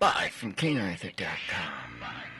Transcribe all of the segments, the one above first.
Live from CaneArthur.com.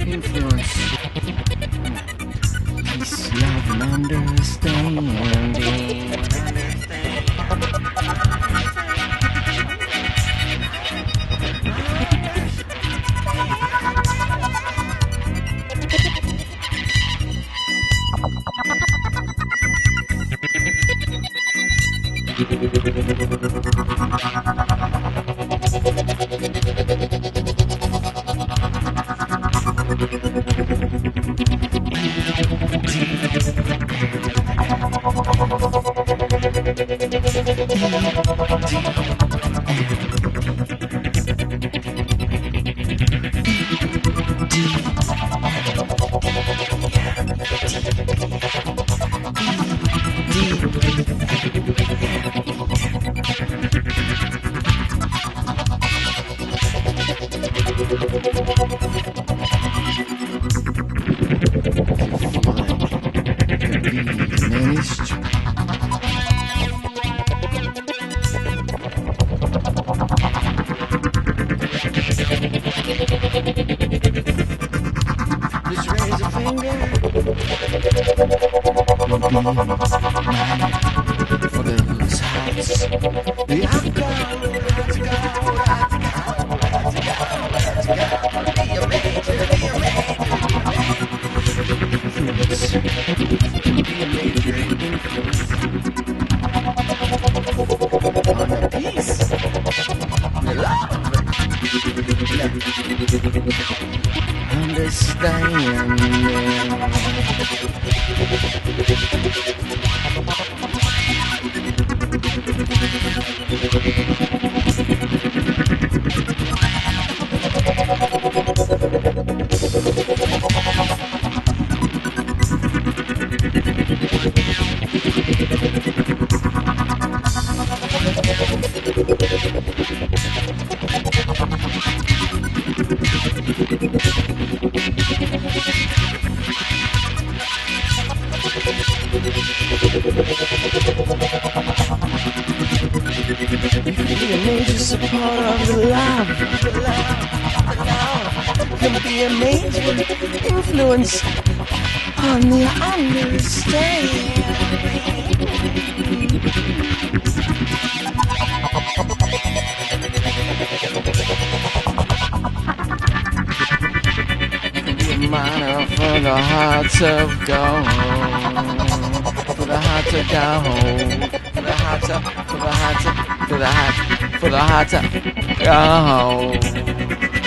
influence. Peace, love, and understanding. For those let's go, let's go, let's go, let's go. Be a major, be a influence. Be a the peace, love. Understand. Be a major supporter of the love. Can be a major influence on the understand. Be a minor for the hearts of gold. To go. For the heart to, for the heart to, for the heart, for the heart to go.